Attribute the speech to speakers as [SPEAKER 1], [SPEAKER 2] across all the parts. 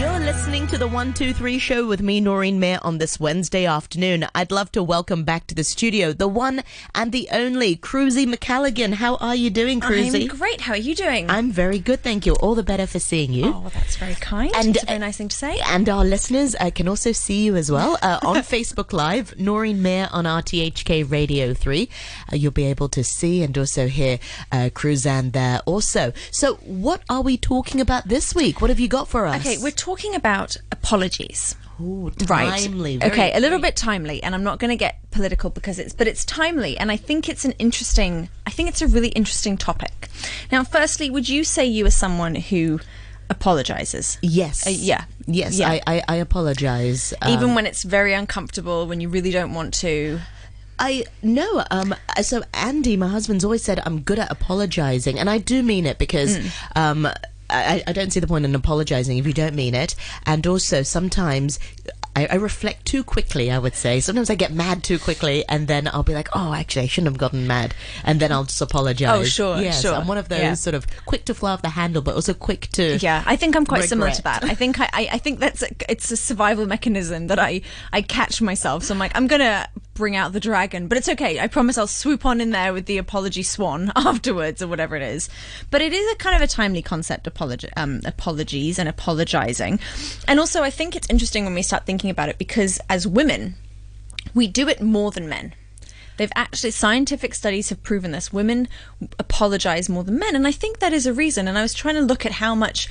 [SPEAKER 1] Radio. Listening to the 123 show with me, Noreen Mayer, on this Wednesday afternoon. I'd love to welcome back to the studio the one and the only Cruzy Macalligan. How are you doing, Cruzy?
[SPEAKER 2] I'm great. How are you doing?
[SPEAKER 1] I'm very good, thank you. All the better for seeing you.
[SPEAKER 2] Oh, well, that's very kind.
[SPEAKER 1] And,
[SPEAKER 2] It's a very nice thing to say.
[SPEAKER 1] And our listeners uh, can also see you as well uh, on Facebook Live, Noreen Mayer on RTHK Radio 3. Uh, you'll be able to see and also hear uh, Cruzanne there also. So, what are we talking about this week? What have you got for us?
[SPEAKER 2] Okay, we're talking about apologies.
[SPEAKER 1] Ooh,
[SPEAKER 2] Right.
[SPEAKER 1] timely. very-
[SPEAKER 2] okay, a little bit timely, and I'm not going to get political because it's, but it's timely, and I think it's an interesting. I think it's a really interesting topic. Now, firstly, would you say you are someone who apologizes?
[SPEAKER 1] Yes.
[SPEAKER 2] Uh, yeah.
[SPEAKER 1] Yes,
[SPEAKER 2] Yeah.
[SPEAKER 1] I, I, I apologize.
[SPEAKER 2] Even
[SPEAKER 1] Um,
[SPEAKER 2] when it's very uncomfortable, when you really don't want to.
[SPEAKER 1] I no. Um. So Andy, my husband's always said I'm good at apologizing, and I do mean it because
[SPEAKER 2] Mm.
[SPEAKER 1] um. I, I don't see the point in apologizing if you don't mean it. And also, sometimes I, I reflect too quickly, I would say. Sometimes I get mad too quickly, and then I'll be like, oh, actually, I shouldn't have gotten mad. And then I'll just apologize.
[SPEAKER 2] Oh, sure,
[SPEAKER 1] Yes,
[SPEAKER 2] sure.
[SPEAKER 1] I'm one of those
[SPEAKER 2] Yeah.
[SPEAKER 1] sort of quick to fly off the handle, but also quick to.
[SPEAKER 2] Yeah, I think I'm quite similar to that. I think I, I, I think that's a, it's a survival mechanism that I I catch myself. So I'm like, I'm gonna bring out the dragon, but it's okay. I promise I'll swoop on in there with the apology swan afterwards or whatever it is. But it is a kind of a timely concept, um, apologies and apologizing. And also, I think it's interesting when we start thinking about it because as women, we do it more than men. They've actually, scientific studies have proven this. Women apologize more than men. And I think that is a reason. And I was trying to look at how much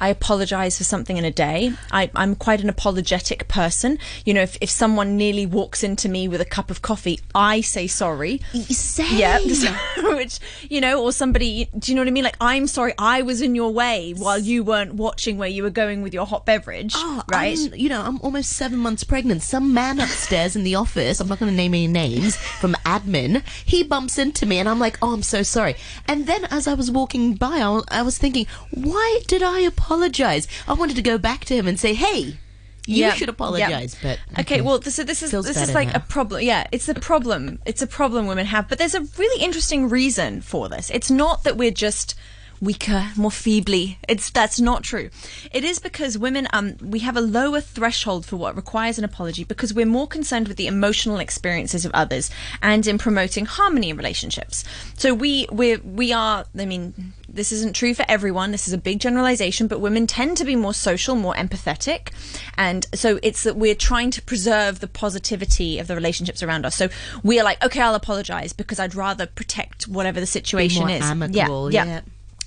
[SPEAKER 2] I apologize for something in a day. I, I'm quite an apologetic person. You know, if, if someone nearly walks into me with a cup of coffee, I say sorry.
[SPEAKER 1] Same.
[SPEAKER 2] Yeah, which you know, or somebody. Do you know what I mean? Like, I'm sorry, I was in your way while you weren't watching where you were going with your hot beverage.
[SPEAKER 1] Oh,
[SPEAKER 2] right?
[SPEAKER 1] I'm, you know, I'm almost seven months pregnant. Some man upstairs in the office, I'm not going to name any names, from admin, he bumps into me and I'm like, oh, I'm so sorry. And then as I was walking by, I I was thinking, why did I apologize? I wanted to go back to him and say, hey, you
[SPEAKER 2] Yeah,
[SPEAKER 1] should apologize. But
[SPEAKER 2] okay, well, this, so this is
[SPEAKER 1] Feels
[SPEAKER 2] this is like
[SPEAKER 1] now.
[SPEAKER 2] a problem. Yeah, it's a problem. It's a problem women have, but there's a really interesting reason for this. It's not that we're just weaker, more feebly. It's that's not true. It is because women um we have a lower threshold for what requires an apology because we're more concerned with the emotional experiences of others and in promoting harmony in relationships. So we we we are I mean this isn't true for everyone. This is a big generalization, but women tend to be more social, more empathetic. And so it's that we're trying to preserve the positivity of the relationships around us. So we are like, okay, I'll apologize because I'd rather protect whatever the situation is.
[SPEAKER 1] amicable,
[SPEAKER 2] Yeah.
[SPEAKER 1] yeah.
[SPEAKER 2] yeah.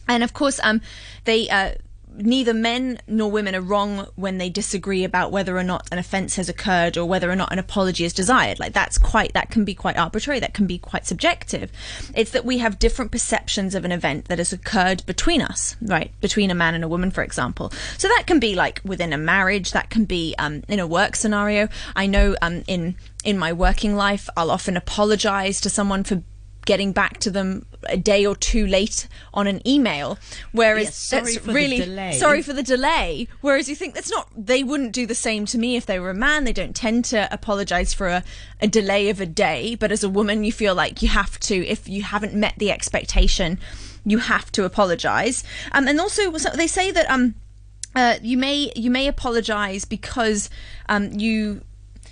[SPEAKER 2] And of course, um, they, uh, neither men nor women are wrong when they disagree about whether or not an offense has occurred or whether or not an apology is desired. Like that's quite, that can be quite arbitrary. That can be quite subjective. It's that we have different perceptions of an event that has occurred between us, right? Between a man and a woman, for example. So that can be like within a marriage. That can be, um, in a work scenario. I know, um, in, in my working life, I'll often apologize to someone for getting back to them a day or two late on an email whereas
[SPEAKER 1] Yes, sorry
[SPEAKER 2] that's
[SPEAKER 1] for the
[SPEAKER 2] really
[SPEAKER 1] delay.
[SPEAKER 2] sorry for the delay whereas you think that's not they wouldn't do the same to me if they were a man they don't tend to apologize for a, a delay of a day but as a woman you feel like you have to if you haven't met the expectation you have to apologize um, and also so they say that um uh, you may you may apologize because um, you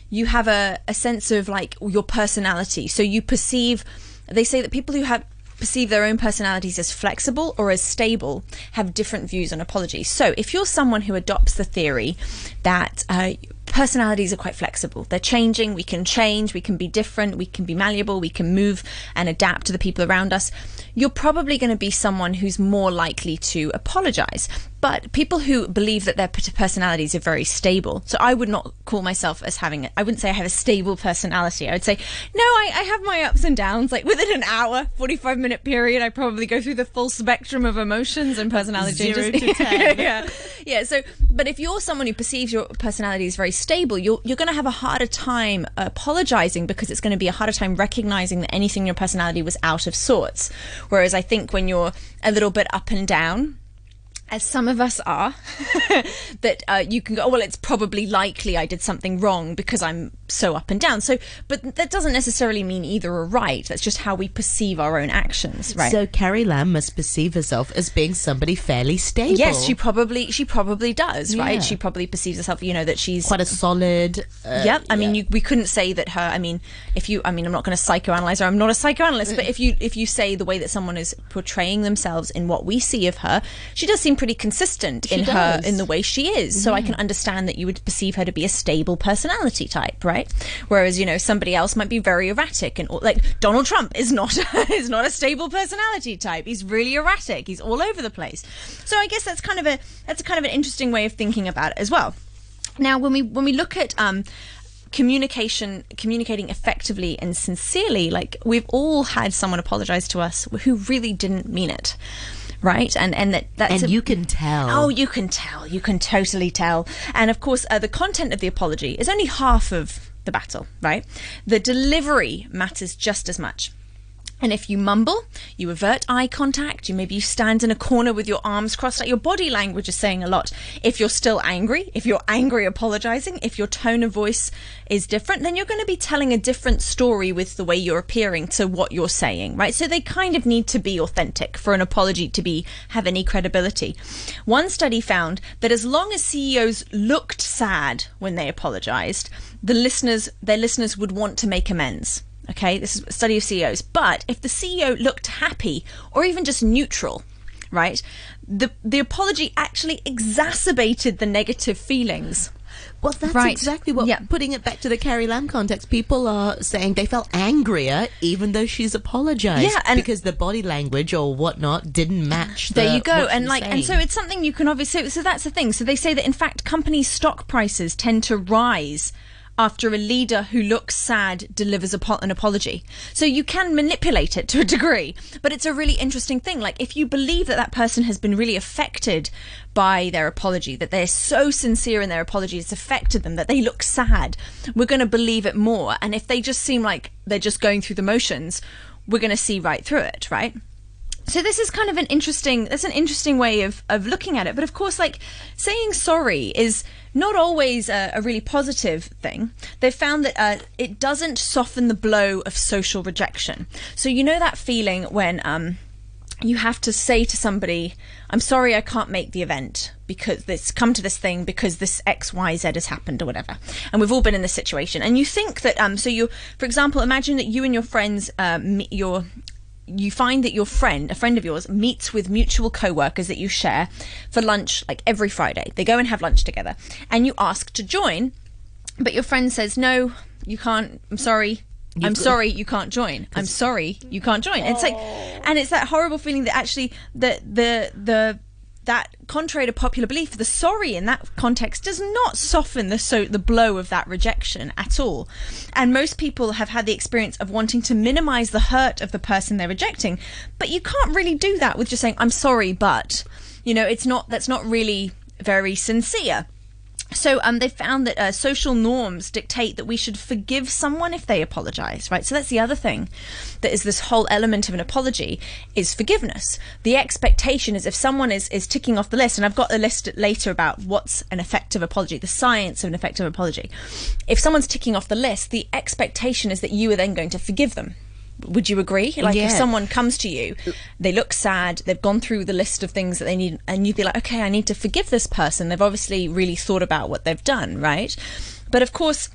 [SPEAKER 2] you have a, a sense of like your personality. So you perceive, they say that people who have perceive their own personalities as flexible or as stable have different views on apologies. So if you're someone who adopts the theory that uh, personalities are quite flexible, they're changing, we can change, we can be different, we can be malleable, we can move and adapt to the people around us, you're probably going to be someone who's more likely to apologize. But people who believe that their personalities are very stable, so I would not call myself as having, it I wouldn't say I have a stable personality. I would say, no, I, I have my ups and downs. Like within an hour, 45 minute period, I probably go through the full spectrum of emotions and personality
[SPEAKER 1] Zero
[SPEAKER 2] changes.
[SPEAKER 1] to 10.
[SPEAKER 2] yeah. Yeah. So, but if you're someone who perceives your personality as very stable, you're, you're going to have a harder time apologizing because it's going to be a harder time recognizing that anything in your personality was out of sorts. Whereas I think when you're a little bit up and down, as some of us are, that uh, you can go, oh, well, it's probably likely I did something wrong because I'm so up and down. So, but that doesn't necessarily mean either are right. That's just how we perceive our own actions, right?
[SPEAKER 1] So Carrie Lam must perceive herself as being somebody fairly stable.
[SPEAKER 2] yes, she probably she probably does,
[SPEAKER 1] Yeah.
[SPEAKER 2] right? She probably perceives herself, you know, that she's
[SPEAKER 1] quite a solid. Uh,
[SPEAKER 2] Yep. I mean, you, we couldn't say that her. I mean, if you, I mean, I'm not going to psychoanalyze her. I'm not a psychoanalyst, but if you if you say the way that someone is portraying themselves in what we see of her, she does seem pretty consistent in her in the way she is. So I can understand that you would perceive her to be a stable personality type, right? Whereas you know somebody else might be very erratic and like Donald Trump is not is not a stable personality type. He's really erratic. He's all over the place. So I guess that's kind of a that's kind of an interesting way of thinking about it as well. Now, when we when we look at um, communication, communicating effectively and sincerely, like we've all had someone apologize to us who really didn't mean it, right? And and that that's
[SPEAKER 1] and
[SPEAKER 2] a-
[SPEAKER 1] you can tell.
[SPEAKER 2] Oh, you can tell. You can totally tell. And of course, uh, the content of the apology is only half of the battle, right? The delivery matters just as much. And if you mumble, you avert eye contact, you maybe you stand in a corner with your arms crossed, like your body language is saying a lot. If you're still angry, if you're angry apologizing, if your tone of voice is different, then you're going to be telling a different story with the way you're appearing to what you're saying, right? So they kind of need to be authentic for an apology to be have any credibility. One study found that as long as CEOs looked sad when they apologized, the listeners their listeners would want to make amends. Okay, this is a study of CEOs. But if the CEO looked happy or even just neutral, right, the the apology actually exacerbated the negative feelings.
[SPEAKER 1] Well, that's
[SPEAKER 2] Right.
[SPEAKER 1] exactly what.
[SPEAKER 2] Yeah.
[SPEAKER 1] Putting it back to the Carrie Lam context, people are saying they felt angrier even though she's apologized.
[SPEAKER 2] Yeah, and-
[SPEAKER 1] because the body language or whatnot didn't match.
[SPEAKER 2] there
[SPEAKER 1] the-
[SPEAKER 2] you go and like and so it's something you can obviously so that's the thing so they say that in fact companies stock prices tend to rise after a leader who looks sad delivers an apology. So you can manipulate it to a degree but it's a really interesting thing. Like if you believe that that person has been really affected by their apology that they're so sincere in their apology it's affected them that they look sad we're going to believe it more. And if they just seem like they're just going through the motions we're going to see right through it right? So this is kind of an interesting that's an interesting way of of looking at it. But of course like saying sorry is not always a, a really positive thing they've found that uh, it doesn't soften the blow of social rejection so you know that feeling when um you have to say to somebody, I'm sorry I can't make the event because this come to this thing because this XYZ has happened or whatever. And we've all been in this situation. And you think that um so you for example, imagine that you and your friends um meet your you find that your friend, a friend of yours, meets with mutual co-workers that you share for lunch like every Friday. They go and have lunch together and you ask to join, but your friend says, "No, you can't. I'm sorry. I'm
[SPEAKER 1] got-
[SPEAKER 2] sorry you can't join. I'm sorry you can't join." It's like oh. and it's that horrible feeling that actually the the the that contrary to popular belief the sorry in that context does not soften the so the blow of that rejection at all. And most people have had the experience of wanting to minimize the hurt of the person they're rejecting. But you can't really do that with just saying i'm sorry but you know it's not that's not really very sincere so um, they found that uh, social norms dictate that we should forgive someone if they apologize, right? So that's the other thing that is this whole element of an apology is forgiveness. The expectation is if someone is, is ticking off the list, and I've got a list later about what's an effective apology, the science of an effective apology. If someone's ticking off the list, the expectation is that you are then going to forgive them. Would you agree? Like if someone comes to you, they look sad, they've gone through the list of things that they need, and you'd be like, okay, I need to forgive this person. They've obviously really thought about what they've done, right? But of course,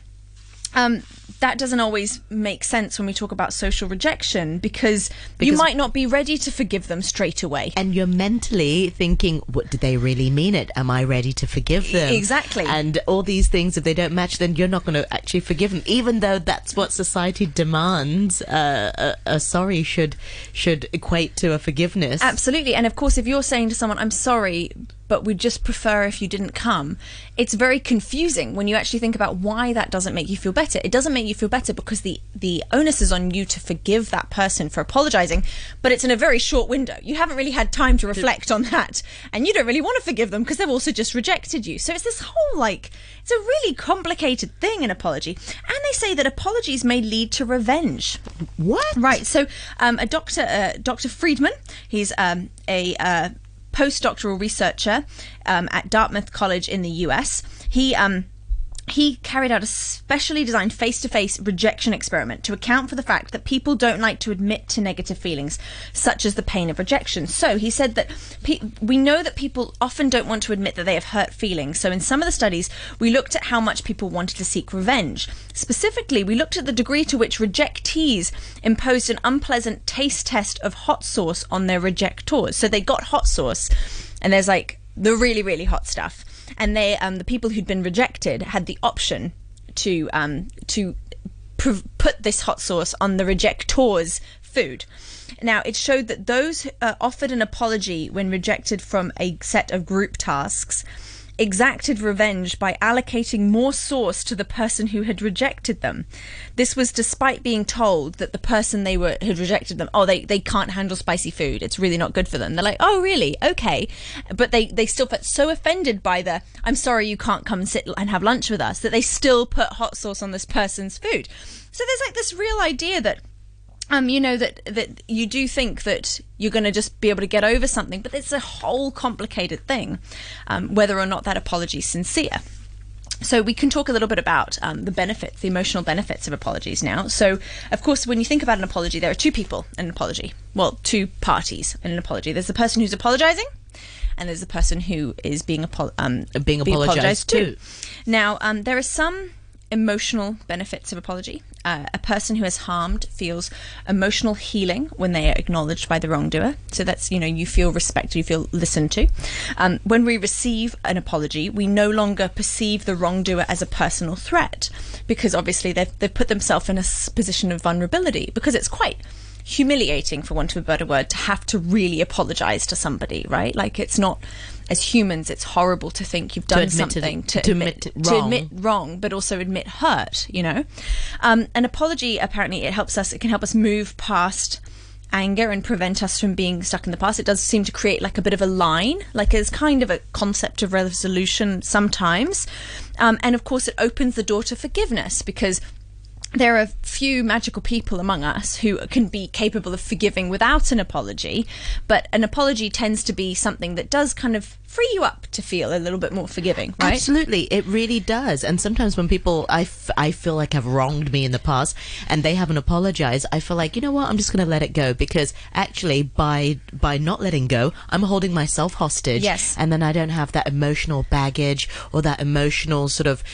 [SPEAKER 2] um, that doesn't always make sense when we talk about social rejection because, you might not be ready to forgive them straight away.
[SPEAKER 1] and you're mentally thinking, what did they really mean it? Am I ready to forgive them?
[SPEAKER 2] Exactly.
[SPEAKER 1] And all these things, if they don't match, then you're not going to actually forgive them, even though that's what society demands. Uh, a, a sorry should should equate to a forgiveness.
[SPEAKER 2] Absolutely. And of course, if you're saying to someone, I'm sorry, but we'd just prefer if you didn't come, it's very confusing when you actually think about why that doesn't make you feel better. It doesn't make you feel better because the, the onus is on you to forgive that person for apologizing, but it's in a very short window. You haven't really had time to reflect on that. And you don't really want to forgive them because they've also just rejected you. So it's this whole like, it's a really complicated thing, an apology. And they say that apologies may lead to revenge.
[SPEAKER 1] What?
[SPEAKER 2] Right. So, um, a doctor, uh, Dr. Freedman, he's um, a uh, postdoctoral researcher um, at Dartmouth College in the US. He um, he carried out a specially designed face to face rejection experiment to account for the fact that people don't like to admit to negative feelings, such as the pain of rejection. So he said that pe- we know that people often don't want to admit that they have hurt feelings. So in some of the studies, we looked at how much people wanted to seek revenge. Specifically, we looked at the degree to which rejectees imposed an unpleasant taste test of hot sauce on their rejectors. So they got hot sauce, and there's like the really, really hot stuff and they um, the people who'd been rejected had the option to um, to pr- put this hot sauce on the rejector's food. Now, it showed that those uh, offered an apology when rejected from a set of group tasks exacted revenge by allocating more sauce to the person who had rejected them. This was despite being told that the person they were had rejected them, oh, they, they can't handle spicy food. It's really not good for them. They're like, oh, really? Okay. But they, they still felt so offended by the, I'm sorry you can't come and sit and have lunch with us, that they still put hot sauce on this person's food. So there's like this real idea that um, you know that that you do think that you're going to just be able to get over something, but it's a whole complicated thing, um, whether or not that apology is sincere. So we can talk a little bit about um, the benefits, the emotional benefits of apologies now. So, of course, when you think about an apology, there are two people in an apology. Well, two parties in an apology. There's the person who's apologizing, and there's the person who is being, apo- um,
[SPEAKER 1] Being apologized to.
[SPEAKER 2] Now, um, there are some emotional benefits of apology. Uh, a person who has harmed feels emotional healing when they are acknowledged by the wrongdoer. So that's, you know, you feel respected, you feel listened to. Um, when we receive an apology, we no longer perceive the wrongdoer as a personal threat because obviously they've, they've put themselves in a position of vulnerability because it's quite humiliating, for want of a better word, to have to really apologize to somebody, right? Like it's not. As humans, it's horrible to think you've done
[SPEAKER 1] to
[SPEAKER 2] something
[SPEAKER 1] to admit
[SPEAKER 2] to
[SPEAKER 1] wrong.
[SPEAKER 2] admit wrong, but also admit hurt. You know, um, an apology apparently it helps us. It can help us move past anger and prevent us from being stuck in the past. It does seem to create like a bit of a line, like as kind of a concept of resolution sometimes, um, and of course it opens the door to forgiveness because there are few magical people among us who can be capable of forgiving without an apology, but an apology tends to be something that does kind of free you up to feel a little bit more forgiving, right?
[SPEAKER 1] Absolutely, it really does. And sometimes when people, I, f- I feel like have wronged me in the past, and they haven't apologized, I feel like you know what, I'm just going to let it go because actually, by by not letting go, I'm holding myself hostage.
[SPEAKER 2] Yes.
[SPEAKER 1] and then I don't have that emotional baggage or that emotional sort of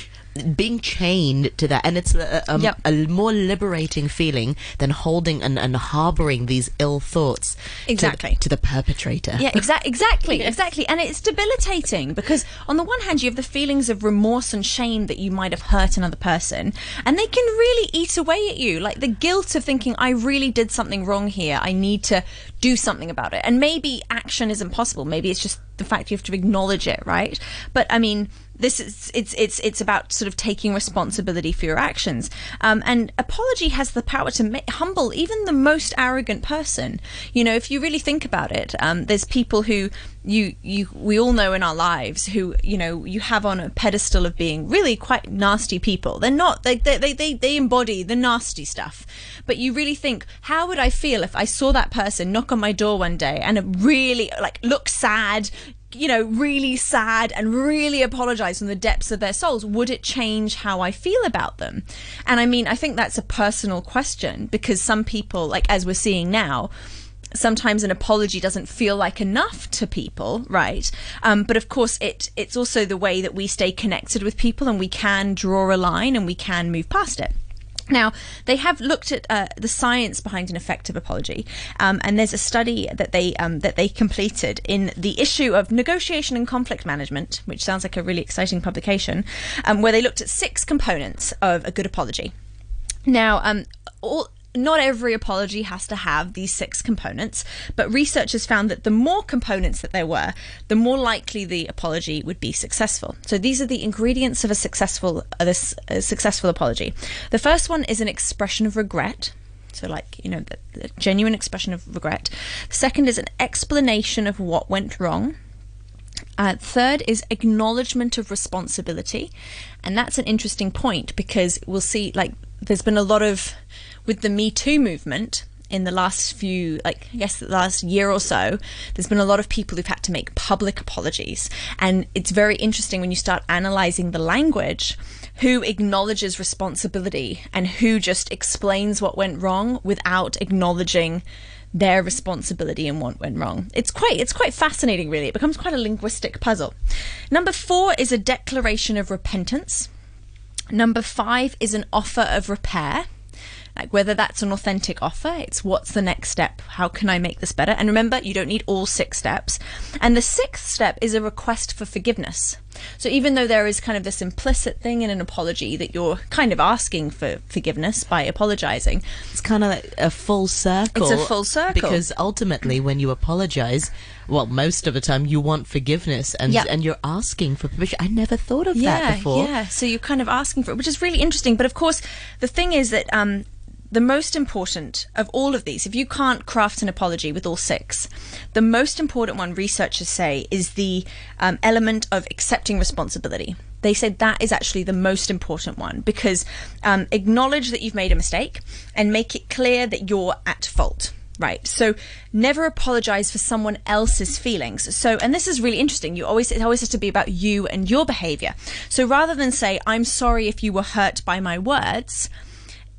[SPEAKER 1] being chained to that and it's a, a, um,
[SPEAKER 2] Yep.
[SPEAKER 1] a more liberating feeling than holding and, and harboring these ill thoughts to-
[SPEAKER 2] Exactly.
[SPEAKER 1] to, the perpetrator
[SPEAKER 2] Yeah, exa- exactly, exactly. And it's debilitating because, on the one hand, you have the feelings of remorse and shame that you might have hurt another person, and they can really eat away at you. Like the guilt of thinking, I really did something wrong here. I need to do something about it. And maybe action isn't possible. Maybe it's just the fact you have to acknowledge it, right? But I mean, this is it's it's it's about sort of taking responsibility for your actions. Um, and apology has the power to ma- humble even the most arrogant person. You know if you really think about it um, there's people who you you we all know in our lives who you know you have on a pedestal of being really quite nasty people. They're not they they, they, they embody the nasty stuff. But you really think how would i feel if i saw that person knock on my door one day and really like look sad you know, really sad and really apologize from the depths of their souls, would it change how I feel about them? And I mean, I think that's a personal question because some people, like as we're seeing now, sometimes an apology doesn't feel like enough to people, right? Um, but of course, it it's also the way that we stay connected with people and we can draw a line and we can move past it. Now, they have looked at uh, the science behind an effective apology, um, and there's a study that they um, that they completed in the issue of negotiation and conflict management, which sounds like a really exciting publication, um, where they looked at six components of a good apology. Now, um, all not every apology has to have these six components, but researchers found that the more components that there were, the more likely the apology would be successful. So these are the ingredients of a successful uh, this a successful apology. The first one is an expression of regret. So, like, you know, the, the genuine expression of regret. Second is an explanation of what went wrong. Uh, third is acknowledgement of responsibility. And that's an interesting point because we'll see, like, there's been a lot of, with the Me Too movement, in the last few, like, I guess the last year or so, there's been a lot of people who've had to make public apologies. And it's very interesting when you start analyzing the language who acknowledges responsibility and who just explains what went wrong without acknowledging their responsibility and what went wrong. It's quite it's quite fascinating really. It becomes quite a linguistic puzzle. Number 4 is a declaration of repentance. Number 5 is an offer of repair. Like whether that's an authentic offer, it's what's the next step? How can I make this better? And remember, you don't need all six steps. And the sixth step is a request for forgiveness. So even though there is kind of this implicit thing in an apology that you're kind of asking for forgiveness by apologizing,
[SPEAKER 1] It's kind of like a full circle.
[SPEAKER 2] It's a full circle.
[SPEAKER 1] Because ultimately, when you apologize, well, most of the time you want forgiveness and
[SPEAKER 2] Yeah.
[SPEAKER 1] and you're asking for permission. I never thought of
[SPEAKER 2] yeah,
[SPEAKER 1] that before.
[SPEAKER 2] Yeah, so you're kind of asking for it, which is really interesting. But of course, the thing is that um, the most important of all of these, if you can't craft an apology with all six, the most important one researchers say is the um, element of accepting responsibility. They said that is actually the most important one because um, acknowledge that you've made a mistake and make it clear that you're at fault. Right. So never apologize for someone else's feelings. So, and this is really interesting. You always, it always has to be about you and your behavior. So rather than say, I'm sorry if you were hurt by my words,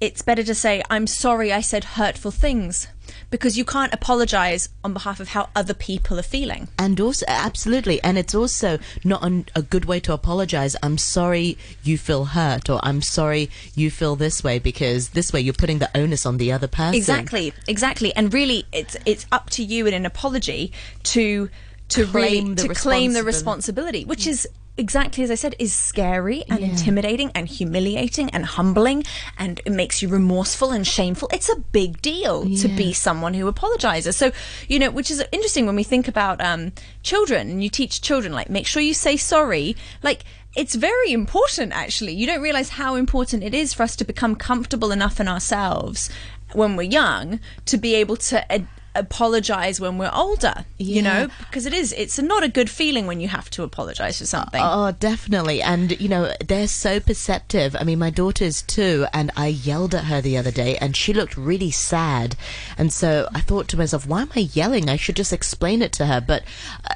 [SPEAKER 2] it's better to say, I'm sorry I said hurtful things because you can't apologize on behalf of how other people are feeling.
[SPEAKER 1] And also, absolutely, and it's also not an, a good way to apologize. I'm sorry you feel hurt, or I'm sorry you feel this way, because this way you're putting the onus on the other person.
[SPEAKER 2] Exactly, exactly. And really, it's it's up to you in an apology to to
[SPEAKER 1] Claim
[SPEAKER 2] really
[SPEAKER 1] the
[SPEAKER 2] to claim the
[SPEAKER 1] responsibility,
[SPEAKER 2] which is exactly as I said, is scary and intimidating and humiliating and humbling, and it makes you remorseful and shameful. It's a big deal to be someone who apologizes. So, you know, which is interesting when we think about um, children and you teach children, like, make sure you say sorry. Like, it's very important, actually. You don't realize how important it is for us to become comfortable enough in ourselves when we're young to be able to. Ad- apologize when we're older you know because it is it's not a good feeling when you have to apologize for something
[SPEAKER 1] Oh, definitely. And, you know, they're so perceptive. I mean, my daughter's too, and I yelled at her the other day, and she looked really sad. And so I thought to myself, why am I yelling? I should just explain it to her. But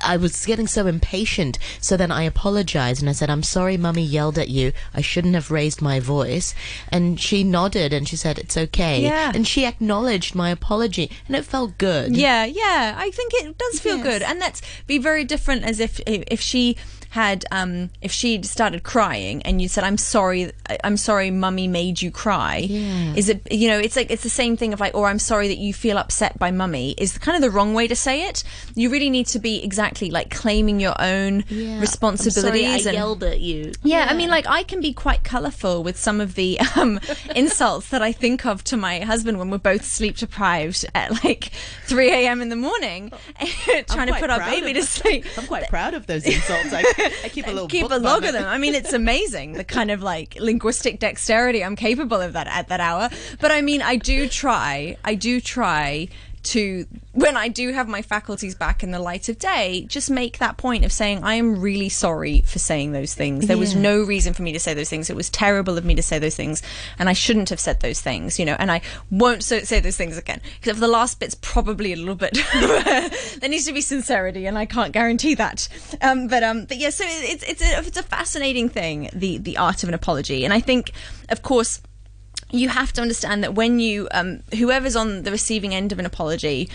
[SPEAKER 1] I I was getting so impatient. So then I apologized, and I said, I'm sorry, mummy yelled at you. I shouldn't have raised my voice. And she nodded, and she said, it's okay.
[SPEAKER 2] Yeah.
[SPEAKER 1] And she acknowledged my apology, and it felt good.
[SPEAKER 2] Yeah, yeah. I think it does feel
[SPEAKER 1] Yes.
[SPEAKER 2] good, and that's be very different as if if she had um if she started crying and you said i'm sorry i'm sorry mummy made you cry
[SPEAKER 1] Yeah.
[SPEAKER 2] is it you know it's like it's the same thing of like or i'm sorry that you feel upset by mummy is kind of the wrong way to say it you really need to be exactly like claiming your own
[SPEAKER 1] Yeah.
[SPEAKER 2] responsibilities
[SPEAKER 1] I
[SPEAKER 2] and
[SPEAKER 1] yelled at you.
[SPEAKER 2] yeah, I mean, like I can be quite colourful with some of the um, insults that I think of to my husband when we're both sleep deprived at like 3 a.m. in the morning, trying to put our baby to sleep.
[SPEAKER 1] I'm quite proud of those insults. I, I keep a little
[SPEAKER 2] Keep a log of them. I mean, it's amazing the kind of like linguistic dexterity I'm capable of that at that hour. But I mean, I do try. I do try to when I do have my faculties back in the light of day, just make that point of saying I am really sorry for saying those things. There was no reason for me to say those things. It was terrible of me to say those things, and I shouldn't have said those things. You know, and I won't so, say those things again. Except for the last bit's probably a little bit. there needs to be sincerity, and I can't guarantee that. Um, but um, but yeah, so it's it's a, it's a fascinating thing, the the art of an apology, and I think, of course you have to understand that when you um, whoever's on the receiving end of an apology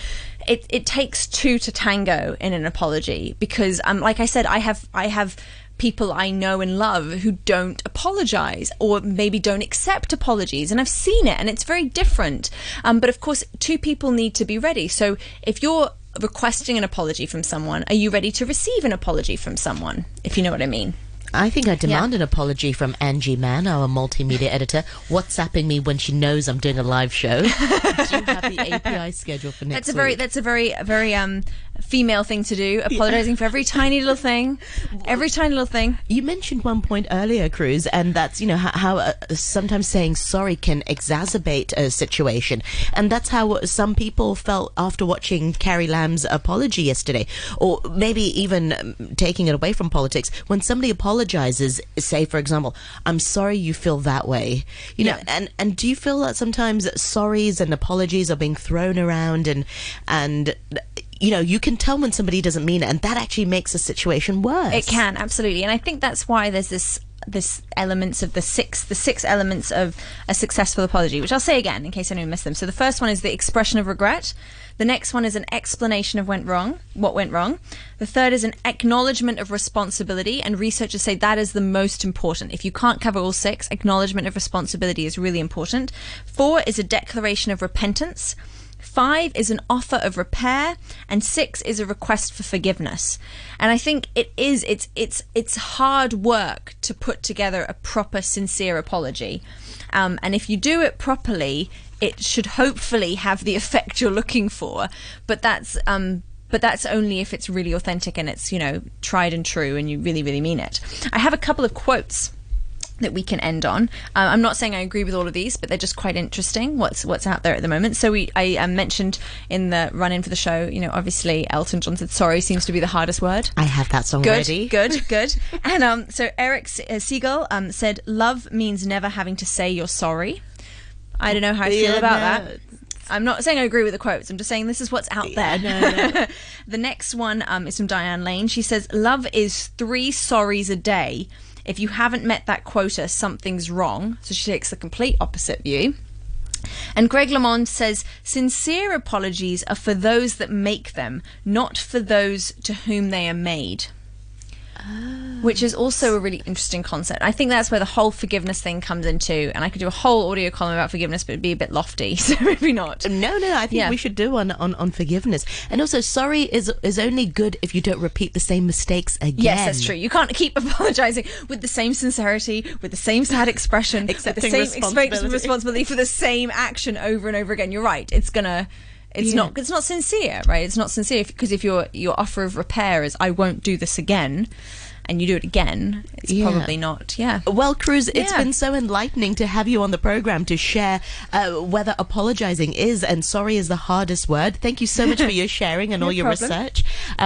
[SPEAKER 2] it, it takes two to tango in an apology because um, like i said i have i have people i know and love who don't apologize or maybe don't accept apologies and i've seen it and it's very different. Um, but of course two people need to be ready. So if you're requesting an apology from someone are you ready to receive an apology from someone if you know what i mean
[SPEAKER 1] I think I demand an apology from Angie Mann, our multimedia editor, WhatsApping me when she knows I'm doing a live show. Do you have the API schedule for next
[SPEAKER 2] That's a very
[SPEAKER 1] week?
[SPEAKER 2] that's a very very um female thing to do. Apologizing for every tiny little thing, every tiny little thing.
[SPEAKER 1] You mentioned one point earlier, Cruz, and that's you know how, how uh, sometimes saying sorry can exacerbate a situation, and that's how some people felt after watching Carrie Lam's apology yesterday, or maybe even um, taking it away from politics. When somebody apologizes, apologizes, say for example, "I'm sorry you feel that way," you know,
[SPEAKER 2] Yeah.
[SPEAKER 1] and and do you feel that sometimes sorries and apologies are being thrown around and and you know you can tell when somebody doesn't mean it, and that actually makes a situation worse.
[SPEAKER 2] It can absolutely, and I think that's why there's this this elements of the six the six elements of a successful apology, which I'll say again in case anyone missed them. So the first one is the expression of regret. The next one is an explanation of went wrong, what went wrong. The third is an acknowledgement of responsibility, and researchers say that is the most important. If you can't cover all six, acknowledgement of responsibility is really important. Four is a declaration of repentance. Five is an offer of repair, and six is a request for forgiveness. And I think it is it's it's it's hard work to put together a proper, sincere apology. Um, and if you do it properly, it should hopefully have the effect you're looking for. But that's um, but that's only if it's really authentic and it's you know tried and true, and you really really mean it. I have a couple of quotes that we can end on. Uh, I'm not saying I agree with all of these, but they're just quite interesting. What's what's out there at the moment? So we I um, mentioned in the run in for the show. You know, obviously Elton John said sorry seems to be the hardest word.
[SPEAKER 1] I have that song
[SPEAKER 2] Good,
[SPEAKER 1] ready.
[SPEAKER 2] good, good. and um, so Eric Se- uh, Segal um, said, "Love means never having to say you're sorry." I don't know how I feel
[SPEAKER 1] Yeah,
[SPEAKER 2] about
[SPEAKER 1] no,
[SPEAKER 2] that. I'm not saying I agree with the quotes. I'm just saying this is what's out there.
[SPEAKER 1] no,
[SPEAKER 2] the next one um, is from Diane Lane. She says, "Love is three sorries a day. If you haven't met that quota, something's wrong." So she takes the complete opposite view. And Greg LeMond says, sincere apologies are for those that make them, not for those to whom they are made. Which is also a really interesting concept. I think that's where the whole forgiveness thing comes into. And I could do a whole audio column about forgiveness, but it'd be a bit lofty, so maybe not.
[SPEAKER 1] No, no, I think
[SPEAKER 2] Yeah.
[SPEAKER 1] we should do one on, on forgiveness. And also, sorry is is only good if you don't repeat the same mistakes again.
[SPEAKER 2] Yes, that's true. You can't keep apologizing with the same sincerity, with the same sad expression,
[SPEAKER 1] Accepting
[SPEAKER 2] with the same
[SPEAKER 1] responsibility.
[SPEAKER 2] responsibility for the same action over and over again. You're right. It's gonna. It's
[SPEAKER 1] Yeah.
[SPEAKER 2] not. It's not sincere, right? It's not sincere because if your your offer of repair is "I won't do this again," and you do it again, it's
[SPEAKER 1] Yeah.
[SPEAKER 2] probably not. Yeah.
[SPEAKER 1] Well, Cruz, it's
[SPEAKER 2] Yeah.
[SPEAKER 1] been so enlightening to have you on the program to share uh, whether apologizing is and sorry is the hardest word. Thank you so much for your sharing and
[SPEAKER 2] No
[SPEAKER 1] all your
[SPEAKER 2] problem.
[SPEAKER 1] research.